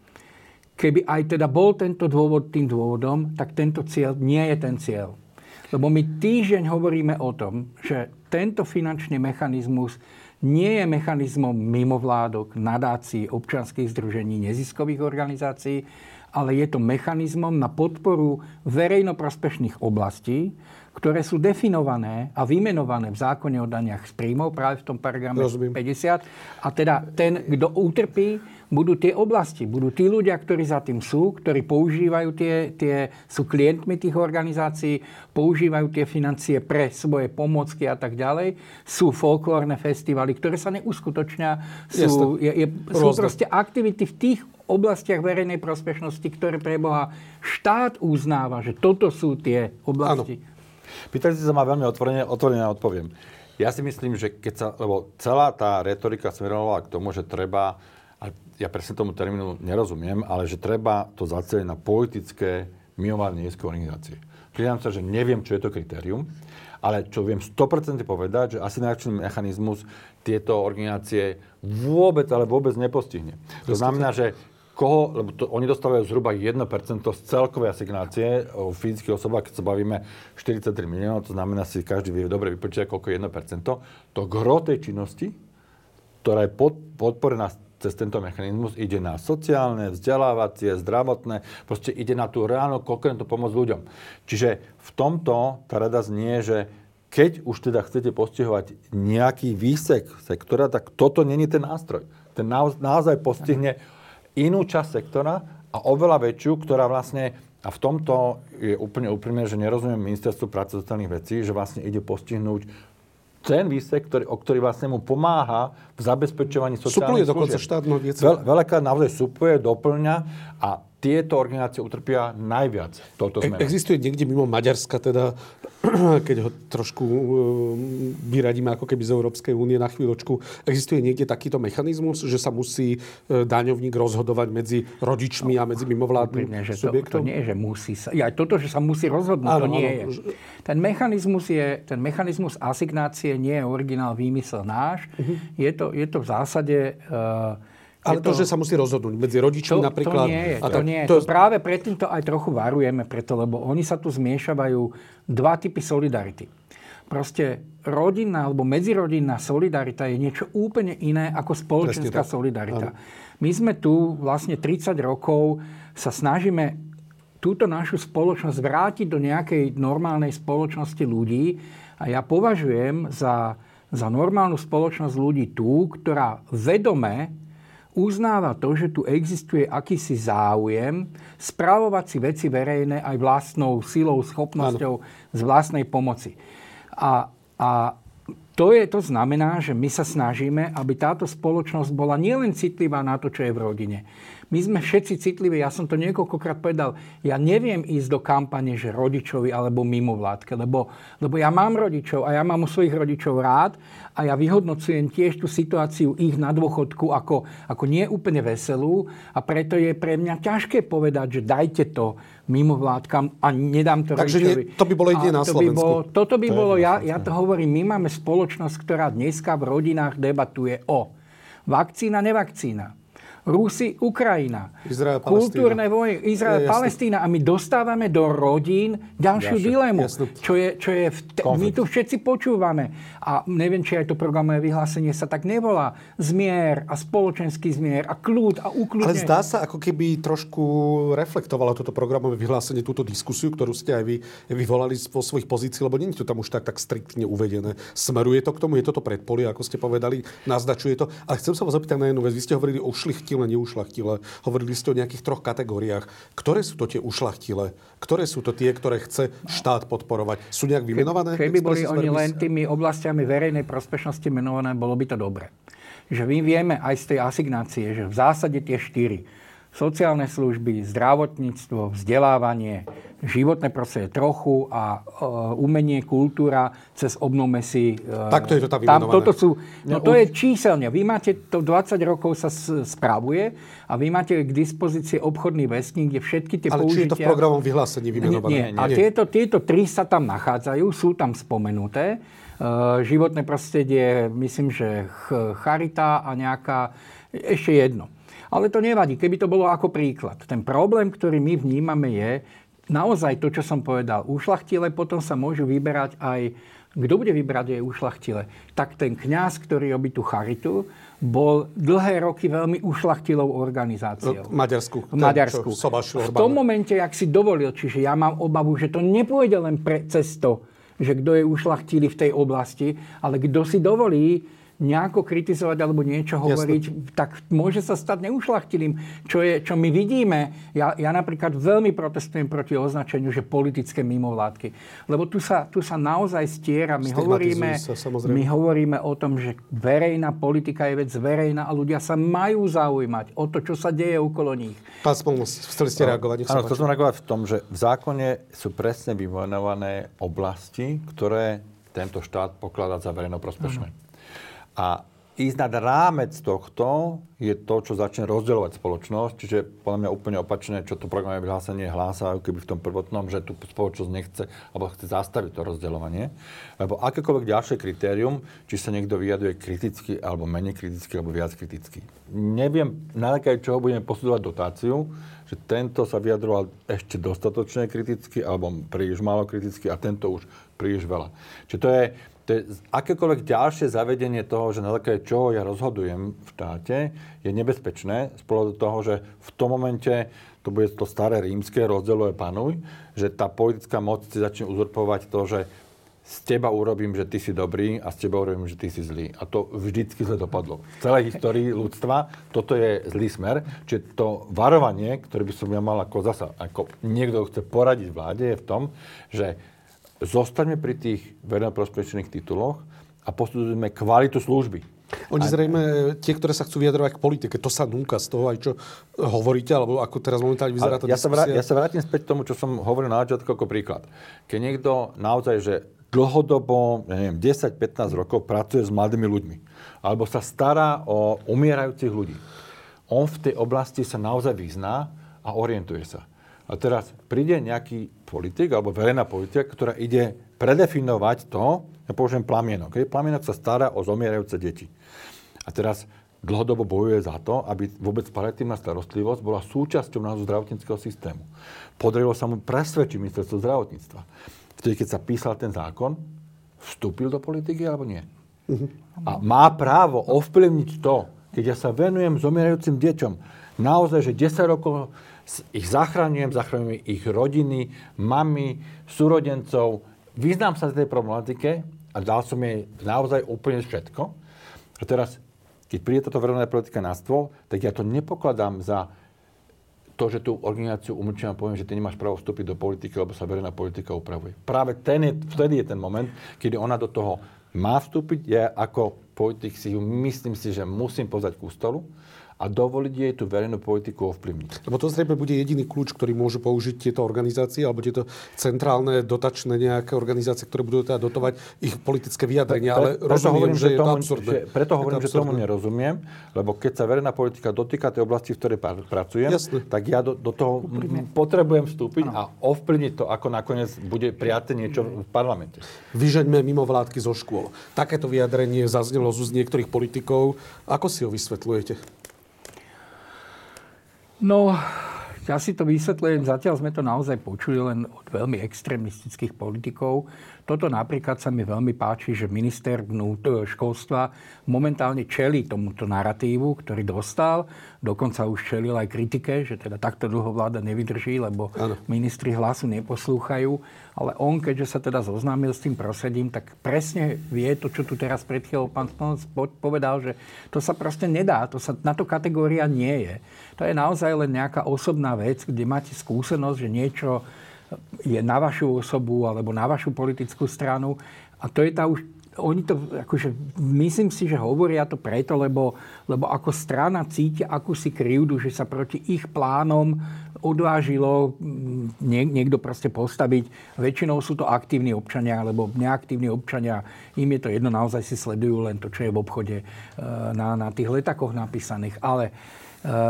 keby aj teda bol tento dôvod tým dôvodom, tak tento cieľ nie je ten cieľ. Lebo my týždeň hovoríme o tom, že tento finančný mechanizmus nie je mechanizmom mimovládok, nadácií, občanských združení, neziskových organizácií, ale je to mechanizmom na podporu verejnoprospešných oblastí, ktoré sú definované a vymenované v zákone o daniach z príjmov, práve v tom paragrafe 50. A teda ten, kto utrpí, budú tie oblasti, budú tí ľudia, ktorí za tým sú, ktorí používajú tie, tie sú klientmi tých organizácií, používajú tie financie pre svoje pomocky a tak ďalej. Sú folklórne festivaly, ktoré sa neuskutočnia. Sú, je, je, sú proste aktivity v tých oblastiach verejnej prospešnosti, ktoré pre Boha štát uznáva, že toto sú tie oblasti. Ano. Pýtali ste sa ma veľmi otvorene, otvorene odpoviem. Ja si myslím, že keď sa, lebo celá tá retorika smerovala k tomu, že treba, a ja presne tomu termínu nerozumiem, ale že treba to zaceliť na politické mimovládne organizácie. Priznám sa, že neviem, čo je to kritérium, ale čo viem 100% povedať, že asi najväčší mechanizmus tieto organizácie vôbec, ale vôbec nepostihne. To znamená, že koho, lebo to, oni dostávajú zhruba 1% z celkovej asignácie o fyzických osobách, keď sa bavíme 43 miliónov, to znamená si každý vie dobre vypočítať, koľko je 1%. To gro tej činnosti, ktorá je pod, podporená cez tento mechanizmus, ide na sociálne, vzdelávacie, zdravotné, proste ide na tú reálnu konkrétnu pomoc ľuďom. Čiže v tomto tá rada znie, že keď už teda chcete postihovať nejaký výsek sektora, tak toto není ten nástroj. Ten naozaj postihne inú časť sektora a oveľa väčšiu, ktorá vlastne, a v tomto je úplne úprimné, že nerozumiem ministerstvu práce sociálnych vecí, že vlastne ide postihnúť ten výsek, ktorý, o ktorý vlastne mu pomáha v zabezpečovaní sociálnych Supluje dokonca štátno Veľ, veľakrát naozaj supluje, doplňa a tieto organizácie utrpia najviac touto zmenou. Existuje niekde mimo Maďarska teda, keď ho trošku e, vyradíme ako keby z Európskej únie na chvíľočku, existuje niekde takýto mechanizmus, že sa musí e, daňovník rozhodovať medzi rodičmi a medzi mimovládnym že subjektom? To, to nie je, že musí sa... Ja, toto, že sa musí rozhodnúť, áno, to nie áno. je. Ten mechanizmus, je, ten mechanizmus asignácie nie je originál výmysel náš. Uh-huh. Je, to, je to v zásade... Uh, ale to, to, že sa musí rozhodnúť medzi rodičmi to, napríklad... To nie je, to, to nie je. To... Práve predtým to aj trochu varujeme, preto, lebo oni sa tu zmiešavajú dva typy solidarity. Proste rodinná alebo medzirodinná solidarita je niečo úplne iné ako spoločenská solidarita. My sme tu vlastne 30 rokov sa snažíme túto našu spoločnosť vrátiť do nejakej normálnej spoločnosti ľudí a ja považujem za, za normálnu spoločnosť ľudí tú, ktorá vedome uznáva to, že tu existuje akýsi záujem správovať si veci verejné aj vlastnou silou, schopnosťou ano. z vlastnej pomoci. A, a to, je, to znamená, že my sa snažíme, aby táto spoločnosť bola nielen citlivá na to, čo je v rodine, my sme všetci citliví, ja som to niekoľkokrát povedal, ja neviem ísť do kampane, že rodičovi alebo mimovládke, lebo, lebo ja mám rodičov a ja mám u svojich rodičov rád a ja vyhodnocujem tiež tú situáciu ich na dôchodku ako, ako nie úplne veselú a preto je pre mňa ťažké povedať, že dajte to mimovládkam a nedám to Takže rodičovi. Nie, to by bolo jedine na to Slovensku. By bolo, toto by to bolo, ja, ja to hovorím, my máme spoločnosť, ktorá dneska v rodinách debatuje o vakcína, nevakcína Rusi, Ukrajina. Izrael, Kultúrne vojny, Izrael, je, Palestína. A my dostávame do rodín ďalšiu Ďalšie, dilemu. Čo je, čo je v te- my tu všetci počúvame. A neviem, či aj to programové vyhlásenie sa tak nevolá. Zmier a spoločenský zmier a kľud a ukludne. Ale zdá sa, ako keby trošku reflektovalo toto programové vyhlásenie, túto diskusiu, ktorú ste aj vy vyvolali vo svojich pozícií, lebo nie je to tam už tak, tak striktne uvedené. Smeruje to k tomu, je toto predpolie, ako ste povedali, naznačuje to. Ale chcem sa vás zapýtať na jednu vec. Vy ste hovorili o ušlichtile ušlachtile, neušlachtile. Hovorili ste o nejakých troch kategóriách. Ktoré sú to tie ušlachtile? Ktoré sú to tie, ktoré chce štát podporovať? Sú nejak vymenované? Keby boli oni len tými oblastiami verejnej prospešnosti menované, bolo by to dobre. Že my vieme aj z tej asignácie, že v zásade tie štyri sociálne služby, zdravotníctvo, vzdelávanie, životné prostredie trochu a uh, umenie, kultúra cez obnome si... Uh, Takto je to tam vymenované. toto sú, no, no to je číselne. Vy máte, to 20 rokov sa spravuje a vy máte k dispozícii obchodný vestník, kde všetky tie Ale použitia... či je to v programovom vyhlásení vymenované? Nie, nie. A nie. Tieto, tieto tri sa tam nachádzajú, sú tam spomenuté. Uh, životné prostredie, myslím, že charita a nejaká... Ešte jedno. Ale to nevadí, keby to bolo ako príklad. Ten problém, ktorý my vnímame je, naozaj to, čo som povedal, ušlachtile potom sa môžu vyberať aj kto bude vybrať jej ušlachtile? Tak ten kňaz, ktorý robí tú charitu, bol dlhé roky veľmi ušlachtilou organizáciou. V Maďarsku. V Maďarsku. v tom momente, ak si dovolil, čiže ja mám obavu, že to nepôjde len pre cesto, že kto je ušlachtili v tej oblasti, ale kto si dovolí nejako kritizovať alebo niečo hovoriť, Jasne. tak môže sa stať neušlachtilým. Čo, je, čo my vidíme, ja, ja napríklad veľmi protestujem proti označeniu, že politické mimovládky. Lebo tu sa, tu sa naozaj stiera. My hovoríme, sa, my hovoríme o tom, že verejná politika je vec verejná a ľudia sa majú zaujímať o to, čo sa deje okolo nich. Pán Spolnos, chceli ste reagovať? Áno, chcel som reagovať v tom, že v zákone sú presne vyvojnované oblasti, ktoré tento štát pokladá za verejnoprospešné. Ano. A ísť nad rámec tohto je to, čo začne rozdielovať spoločnosť. Čiže podľa mňa úplne opačné, čo to programové vyhlásenie hlása, keby v tom prvotnom, že tu spoločnosť nechce alebo chce zastaviť to rozdielovanie. Lebo akékoľvek ďalšie kritérium, či sa niekto vyjaduje kriticky alebo menej kriticky alebo viac kriticky. Neviem, na základe čoho budeme posudovať dotáciu, že tento sa vyjadroval ešte dostatočne kriticky alebo príliš málo kriticky a tento už príliš veľa. Čiže to je, to je akékoľvek ďalšie zavedenie toho, že na základe čoho ja rozhodujem v štáte, je nebezpečné z pohľadu toho, že v tom momente to bude to staré rímske rozdielové panuj, že tá politická moc si začne uzurpovať to, že z teba urobím, že ty si dobrý a z teba urobím, že ty si zlý. A to vždycky zle dopadlo. V celej histórii ľudstva toto je zlý smer. Čiže to varovanie, ktoré by som ja mal ako zasa, ako niekto chce poradiť vláde, je v tom, že zostaňme pri tých verejnoprospečných tituloch a posudzujeme kvalitu služby. Oni zrejme, tie, ktoré sa chcú vyjadrovať k politike, to sa núka z toho aj, čo hovoríte, alebo ako teraz momentálne vyzerá tá ja Sa vrát, ja sa vrátim späť k tomu, čo som hovoril na začiatku ako príklad. Keď niekto naozaj, že dlhodobo, ja neviem, 10-15 rokov pracuje s mladými ľuďmi, alebo sa stará o umierajúcich ľudí, on v tej oblasti sa naozaj vyzná a orientuje sa. A teraz príde nejaký politik alebo verejná politika, ktorá ide predefinovať to, ja použijem plamienok. Okay? Plamienok sa stará o zomierajúce deti. A teraz dlhodobo bojuje za to, aby vôbec paliatívna starostlivosť bola súčasťou nášho zdravotníckého systému. Podarilo sa mu presvedčiť ministerstvo zdravotníctva. Vtedy, keď sa písal ten zákon, vstúpil do politiky alebo nie? A má právo ovplyvniť to, keď ja sa venujem zomierajúcim deťom, naozaj, že 10 rokov ich zachraňujem, zachraňujem ich rodiny, mami, súrodencov. Vyznám sa z tej problematike a dal som jej naozaj úplne všetko. A teraz, keď príde táto verejná politika na stôl, tak ja to nepokladám za to, že tú organizáciu umlčím a poviem, že ty nemáš právo vstúpiť do politiky, lebo sa verejná politika upravuje. Práve ten je, vtedy je ten moment, kedy ona do toho má vstúpiť. Ja ako politik si ju myslím si, že musím pozvať k ústolu a dovoliť jej tú verejnú politiku ovplyvniť. Lebo to zrejme bude jediný kľúč, ktorý môžu použiť tieto organizácie alebo tieto centrálne dotačné nejaké organizácie, ktoré budú teda dotovať ich politické vyjadrenia. ale preto rozumiem, hovorím, že, že je to absurdné. Že, preto hovorím, že tomu nerozumiem, lebo keď sa verejná politika dotýka tej oblasti, v ktorej pracujem, Jasne. tak ja do, do toho Úprimne. potrebujem vstúpiť ano. a ovplyvniť to, ako nakoniec bude prijaté niečo v parlamente. Mimo vládky zo škôl. Takéto vyjadrenie zaznelo z niektorých politikov. Ako si ho vysvetľujete? No, ja si to vysvetľujem, zatiaľ sme to naozaj počuli len od veľmi extrémistických politikov. Toto napríklad sa mi veľmi páči, že minister vnútor školstva momentálne čelí tomuto narratívu, ktorý dostal. Dokonca už čelil aj kritike, že teda takto dlho vláda nevydrží, lebo ano. ministri hlasu neposlúchajú. Ale on, keďže sa teda zoznámil s tým prosedím, tak presne vie to, čo tu teraz pred chvíľou pán Stonc povedal, že to sa proste nedá. To sa, na to kategória nie je. To je naozaj len nejaká osobná vec, kde máte skúsenosť, že niečo je na vašu osobu alebo na vašu politickú stranu. A to je tá už oni to, akože, myslím si, že hovoria to preto, lebo, lebo ako strana cítia akúsi krivdu, že sa proti ich plánom odvážilo mm, nie, niekto proste postaviť. Väčšinou sú to aktívni občania, alebo neaktívni občania. Im je to jedno, naozaj si sledujú len to, čo je v obchode eh, na, na tých letakoch napísaných. Ale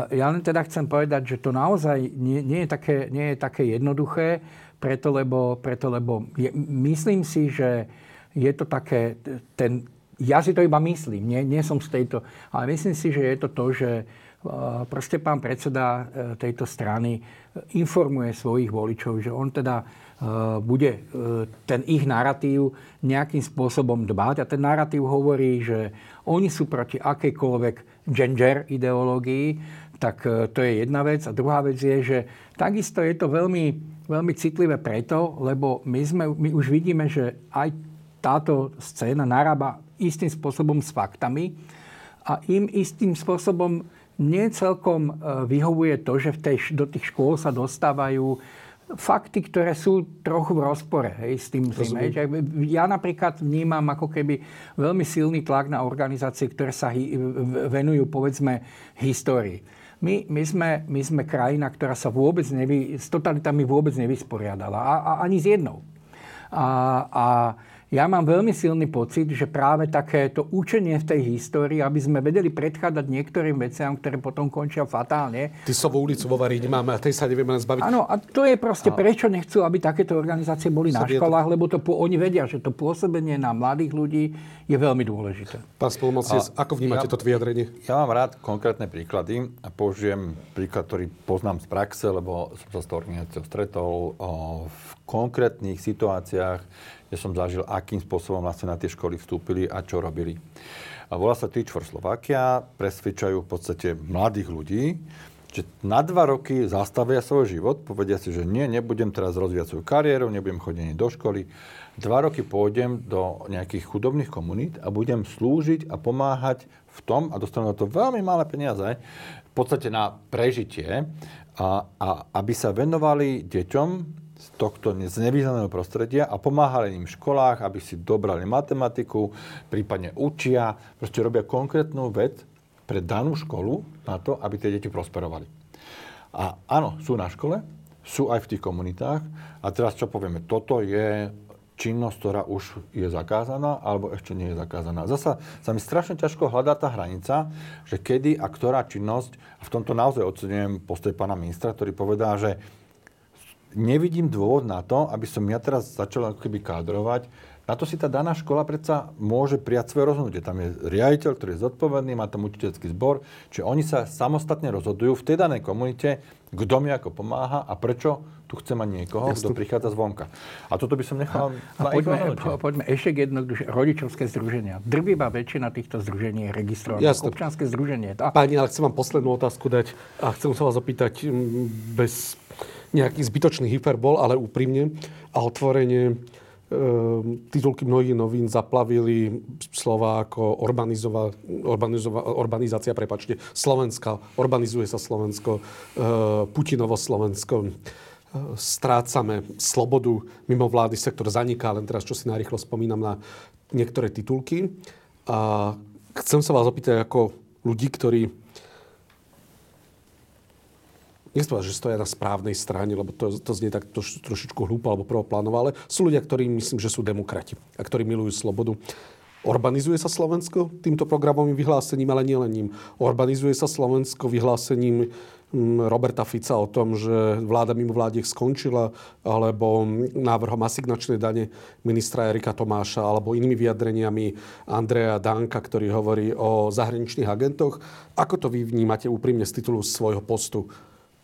ja len teda chcem povedať, že to naozaj nie, nie, je, také, nie je také jednoduché, preto lebo, preto, lebo je, myslím si, že je to také, ten, ja si to iba myslím, nie, nie som z tejto, ale myslím si, že je to to, že proste pán predseda tejto strany informuje svojich voličov, že on teda bude ten ich narratív nejakým spôsobom dbať. A ten narratív hovorí, že oni sú proti akejkoľvek gender ideológii, tak to je jedna vec. A druhá vec je, že takisto je to veľmi, veľmi citlivé preto, lebo my, sme, my už vidíme, že aj táto scéna narába istým spôsobom s faktami a im istým spôsobom nie celkom vyhovuje to, že v tej, do tých škôl sa dostávajú fakty, ktoré sú trochu v rozpore hej, s tým. hej. Ja napríklad vnímam ako keby veľmi silný tlak na organizácie, ktoré sa hi, venujú povedzme histórii. My, my, sme, my sme krajina, ktorá sa vôbec nevy, s totalitami vôbec nevysporiadala. A, a ani s jednou. A, a ja mám veľmi silný pocit, že práve takéto učenie v tej histórii, aby sme vedeli predchádzať niektorým veciam, ktoré potom končia fatálne. Tisovú ulicu vo Varíne máme a tej sa nevieme len zbaviť. Áno, a to je proste, prečo nechcú, aby takéto organizácie boli na školách, lebo to, oni vedia, že to pôsobenie na mladých ľudí je veľmi dôležité. Pán spolumocnec, ako vnímate ja, toto vyjadrenie? Ja mám rád konkrétne príklady a použijem príklad, ktorý poznám z praxe, lebo som sa s tou organizáciou stretol o, v konkrétnych situáciách, kde som zažil, akým spôsobom vlastne na tie školy vstúpili a čo robili. A volá sa Teach for Slovakia, presvedčajú v podstate mladých ľudí, že na dva roky zastavia svoj život, povedia si, že nie, nebudem teraz rozvíjať svoju kariéru, nebudem chodiť do školy, dva roky pôjdem do nejakých chudobných komunít a budem slúžiť a pomáhať v tom, a dostanú na to veľmi malé peniaze, v podstate na prežitie, a, a aby sa venovali deťom, tohto znevýznaného prostredia a pomáhali im v školách, aby si dobrali matematiku, prípadne učia, proste robia konkrétnu vec pre danú školu na to, aby tie deti prosperovali. A áno, sú na škole, sú aj v tých komunitách a teraz čo povieme, toto je činnosť, ktorá už je zakázaná alebo ešte nie je zakázaná. Zasa sa mi strašne ťažko hľadá tá hranica, že kedy a ktorá činnosť, a v tomto naozaj ocenujem postoj pána ministra, ktorý povedal, že nevidím dôvod na to, aby som ja teraz začal ako keby kádrovať. Na to si tá daná škola predsa môže prijať svoje rozhodnutie. Tam je riaditeľ, ktorý je zodpovedný, má tam učiteľský zbor, čiže oni sa samostatne rozhodujú v tej danej komunite, kto mi ako pomáha a prečo tu chce mať niekoho, Jasne. kto prichádza zvonka. A toto by som nechal a, a poďme, po, poďme ešte jednoduchšie. Rodičovské združenia. Drvivá väčšina týchto združení je registrovaná. Občanské združenie. A... Pani, ale chcem vám poslednú otázku dať a chcem sa vás opýtať bez nejakých zbytočných hyperbol, ale úprimne a otvorene ehm, titulky mnohých novín zaplavili slova ako urbanizova, urbanizova, urbanizácia, prepačte, Slovenska, urbanizuje sa Slovensko, ehm, Putinovo Slovensko, ehm, strácame slobodu, mimo vlády sektor zaniká, len teraz čo si narýchlo spomínam na niektoré titulky. A chcem sa vás opýtať ako ľudí, ktorí nechcem povedať, že stoja na správnej strane, lebo to, to znie tak to, trošičku hlúpo alebo prvoplánovo, ale sú ľudia, ktorí myslím, že sú demokrati a ktorí milujú slobodu. Urbanizuje sa Slovensko týmto programovým vyhlásením, ale nielen ním. Urbanizuje sa Slovensko vyhlásením mm, Roberta Fica o tom, že vláda mimo vládiek skončila, alebo návrhom asignačnej dane ministra Erika Tomáša, alebo inými vyjadreniami Andreja Danka, ktorý hovorí o zahraničných agentoch. Ako to vy vnímate úprimne z titulu svojho postu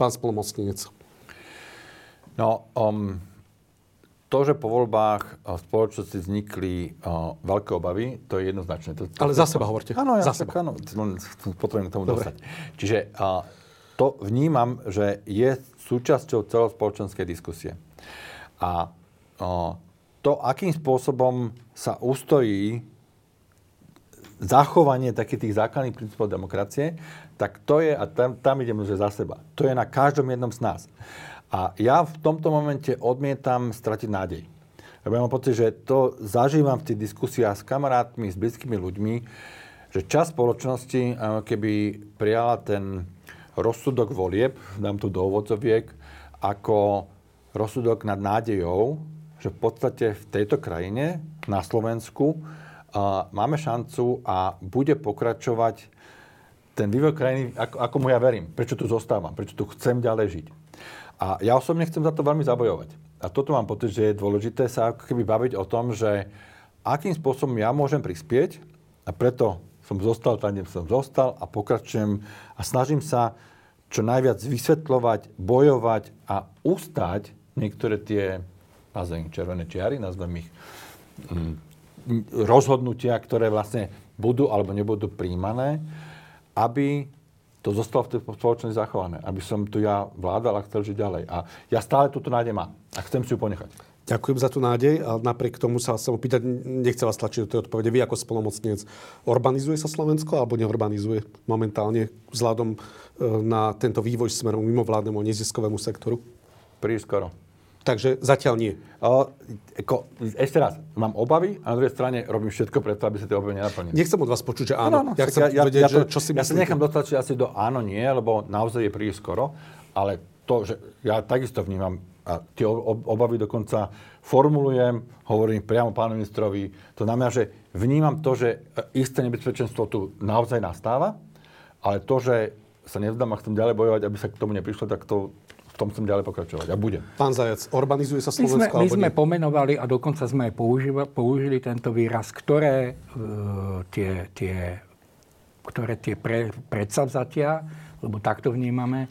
Pán spolomocnenec. No, um, to, že po voľbách v spoločnosti vznikli uh, veľké obavy, to je jednoznačné. To, to, Ale za seba hovorte. Áno, ja za seba. Áno, potrebujem k tomu Dobre. dostať. Čiže uh, to vnímam, že je súčasťou celospoločenskej diskusie. A uh, to, akým spôsobom sa ustojí zachovanie takých tých základných princípov demokracie, tak to je, a tam, tam idem už za seba, to je na každom jednom z nás. A ja v tomto momente odmietam stratiť nádej. Lebo ja mám pocit, že to zažívam v tých diskusiách s kamarátmi, s blízkymi ľuďmi, že čas spoločnosti, keby prijala ten rozsudok volieb, dám to do ovocoviek, ako rozsudok nad nádejou, že v podstate v tejto krajine, na Slovensku, máme šancu a bude pokračovať ten vývoj krajiny, ako, ako mu ja verím. Prečo tu zostávam, prečo tu chcem ďalej žiť. A ja osobne chcem za to veľmi zabojovať. A toto mám pocit, že je dôležité sa ako keby baviť o tom, že akým spôsobom ja môžem prispieť a preto som zostal tam, kde som zostal a pokračujem a snažím sa čo najviac vysvetľovať, bojovať a ustať niektoré tie, nazvem červené čiary, nazvem ich mm, rozhodnutia, ktoré vlastne budú alebo nebudú príjmané, aby to zostalo v tej spoločnosti zachované. Aby som tu ja vládal a chcel žiť ďalej. A ja stále túto nádej mám. A chcem si ju ponechať. Ďakujem za tú nádej a napriek tomu sa chcem opýtať, nechcem vás tlačiť do tej odpovede, vy ako spolomocnec, urbanizuje sa Slovensko alebo neurbanizuje momentálne vzhľadom e, na tento vývoj smerom mimovládnemu a neziskovému sektoru? Príliš skoro. Takže zatiaľ nie. O, ako, ešte raz, mám obavy a na druhej strane robím všetko preto, aby sa tie obavy nenaplnili. Nechcem od vás počuť, že áno. No, no, ja chcem ja, vedieť, ja, to, že, čo si Ja sa nechám dostať asi do áno, nie, lebo naozaj je príliš skoro, ale to, že ja takisto vnímam a tie ob- obavy dokonca formulujem, hovorím priamo pánu ministrovi. To znamená, že vnímam to, že isté nebezpečenstvo tu naozaj nastáva, ale to, že sa nevzdám a chcem ďalej bojovať, aby sa k tomu neprišlo, tak to v tom chcem ďalej pokračovať a budem. Pán Zajac, urbanizuje sa My sme, Slovensko my sme nie? pomenovali a dokonca sme aj použili, použili tento výraz, ktoré e, tie, tie, ktoré tie pre, predsavzatia, lebo takto vnímame, e,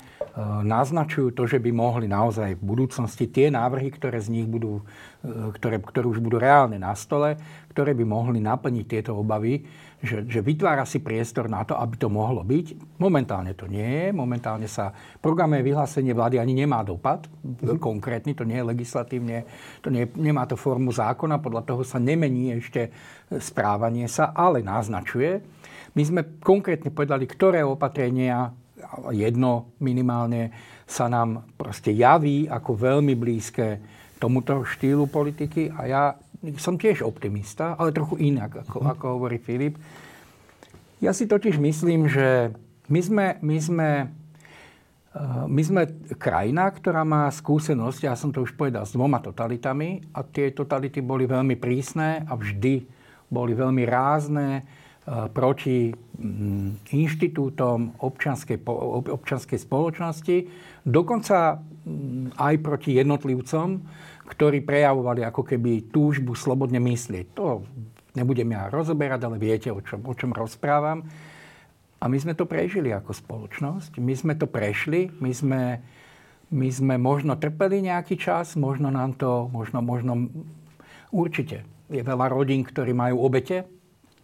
naznačujú to, že by mohli naozaj v budúcnosti tie návrhy, ktoré z nich budú, e, ktoré, ktoré už budú reálne na stole, ktoré by mohli naplniť tieto obavy, že, že vytvára si priestor na to, aby to mohlo byť. Momentálne to nie je. Momentálne sa programové vyhlásenie vlády ani nemá dopad. Mm-hmm. Konkrétny, to nie je legislatívne, to nie, nemá to formu zákona, podľa toho sa nemení ešte správanie sa, ale naznačuje. My sme konkrétne povedali, ktoré opatrenia, jedno minimálne, sa nám proste javí ako veľmi blízke tomuto štýlu politiky a ja som tiež optimista, ale trochu inak, ako, ako hovorí Filip. Ja si totiž myslím, že my sme, my sme, eh, my sme krajina, ktorá má skúsenosť, ja som to už povedal, s dvoma totalitami a tie totality boli veľmi prísne a vždy boli veľmi rázne eh, proti mm, inštitútom občanskej, občanskej spoločnosti, dokonca mm, aj proti jednotlivcom, ktorí prejavovali ako keby túžbu slobodne myslieť. To nebudem ja rozoberať, ale viete, o čom, o čom rozprávam. A my sme to prežili ako spoločnosť. My sme to prešli. My sme, my sme možno trpeli nejaký čas, možno nám to, možno, možno určite. Je veľa rodín, ktorí majú obete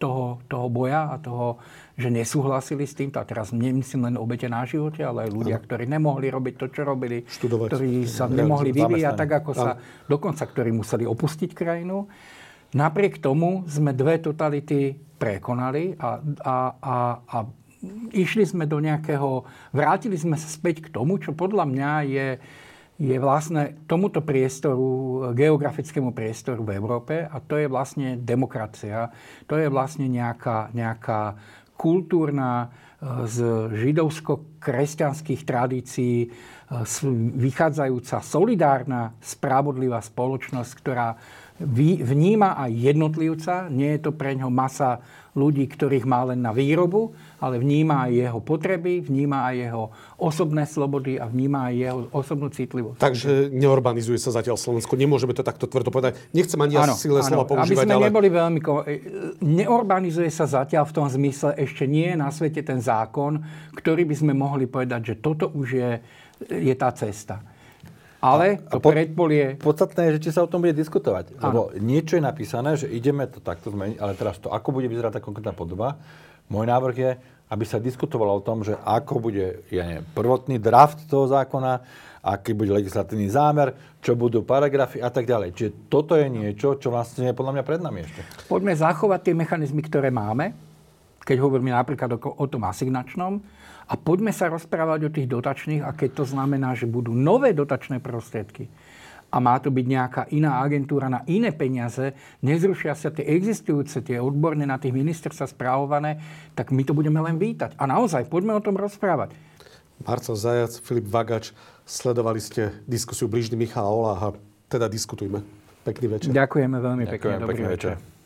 toho, toho boja a toho, že nesúhlasili s týmto. A teraz nemyslím len obete na živote, ale aj ľudia, ktorí nemohli robiť to, čo robili. Študovať. Ktorí sa nemohli vyvíjať tak, ako sa... Dokonca, ktorí museli opustiť krajinu. Napriek tomu sme dve totality prekonali a, a, a, a išli sme do nejakého... Vrátili sme sa späť k tomu, čo podľa mňa je, je vlastne tomuto priestoru, geografickému priestoru v Európe a to je vlastne demokracia. To je vlastne nejaká, nejaká kultúrna, e, z židovsko-kresťanských tradícií e, vychádzajúca solidárna, spravodlivá spoločnosť, ktorá vníma aj jednotlivca. Nie je to pre ňo masa ľudí, ktorých má len na výrobu, ale vníma aj jeho potreby, vníma aj jeho osobné slobody a vníma aj jeho osobnú citlivosť. Takže neurbanizuje sa zatiaľ Slovensko. Nemôžeme to takto tvrdo povedať. Nechcem ani ja silné slova Aby používať, sme ale... neboli veľmi... ko- e, Neurbanizuje sa zatiaľ v tom zmysle, ešte nie je na svete ten zákon, ktorý by sme mohli povedať, že toto už je, je tá cesta. Ale A to po- predpolie... Podstatné je, že či sa o tom bude diskutovať. Lebo niečo je napísané, že ideme to takto zmeniť, ale teraz to, ako bude vyzerať tá konkrétna podoba, môj návrh je, aby sa diskutovalo o tom, že ako bude ja neviem, prvotný draft toho zákona, aký bude legislatívny zámer, čo budú paragrafy a tak ďalej. Čiže toto je niečo, čo vlastne je podľa mňa pred nami ešte. Poďme zachovať tie mechanizmy, ktoré máme, keď hovoríme napríklad o, tom asignačnom, a poďme sa rozprávať o tých dotačných, a keď to znamená, že budú nové dotačné prostriedky, a má to byť nejaká iná agentúra na iné peniaze, nezrušia sa tie existujúce, tie odborné na tých ministerstva správované, tak my to budeme len vítať. A naozaj, poďme o tom rozprávať. Marcel Zajac, Filip Vagač, sledovali ste diskusiu blížny Michala Oláha. Teda diskutujme. Pekný večer. Ďakujeme veľmi Ďakujem, pekne. Dobrý pekný večer. večer.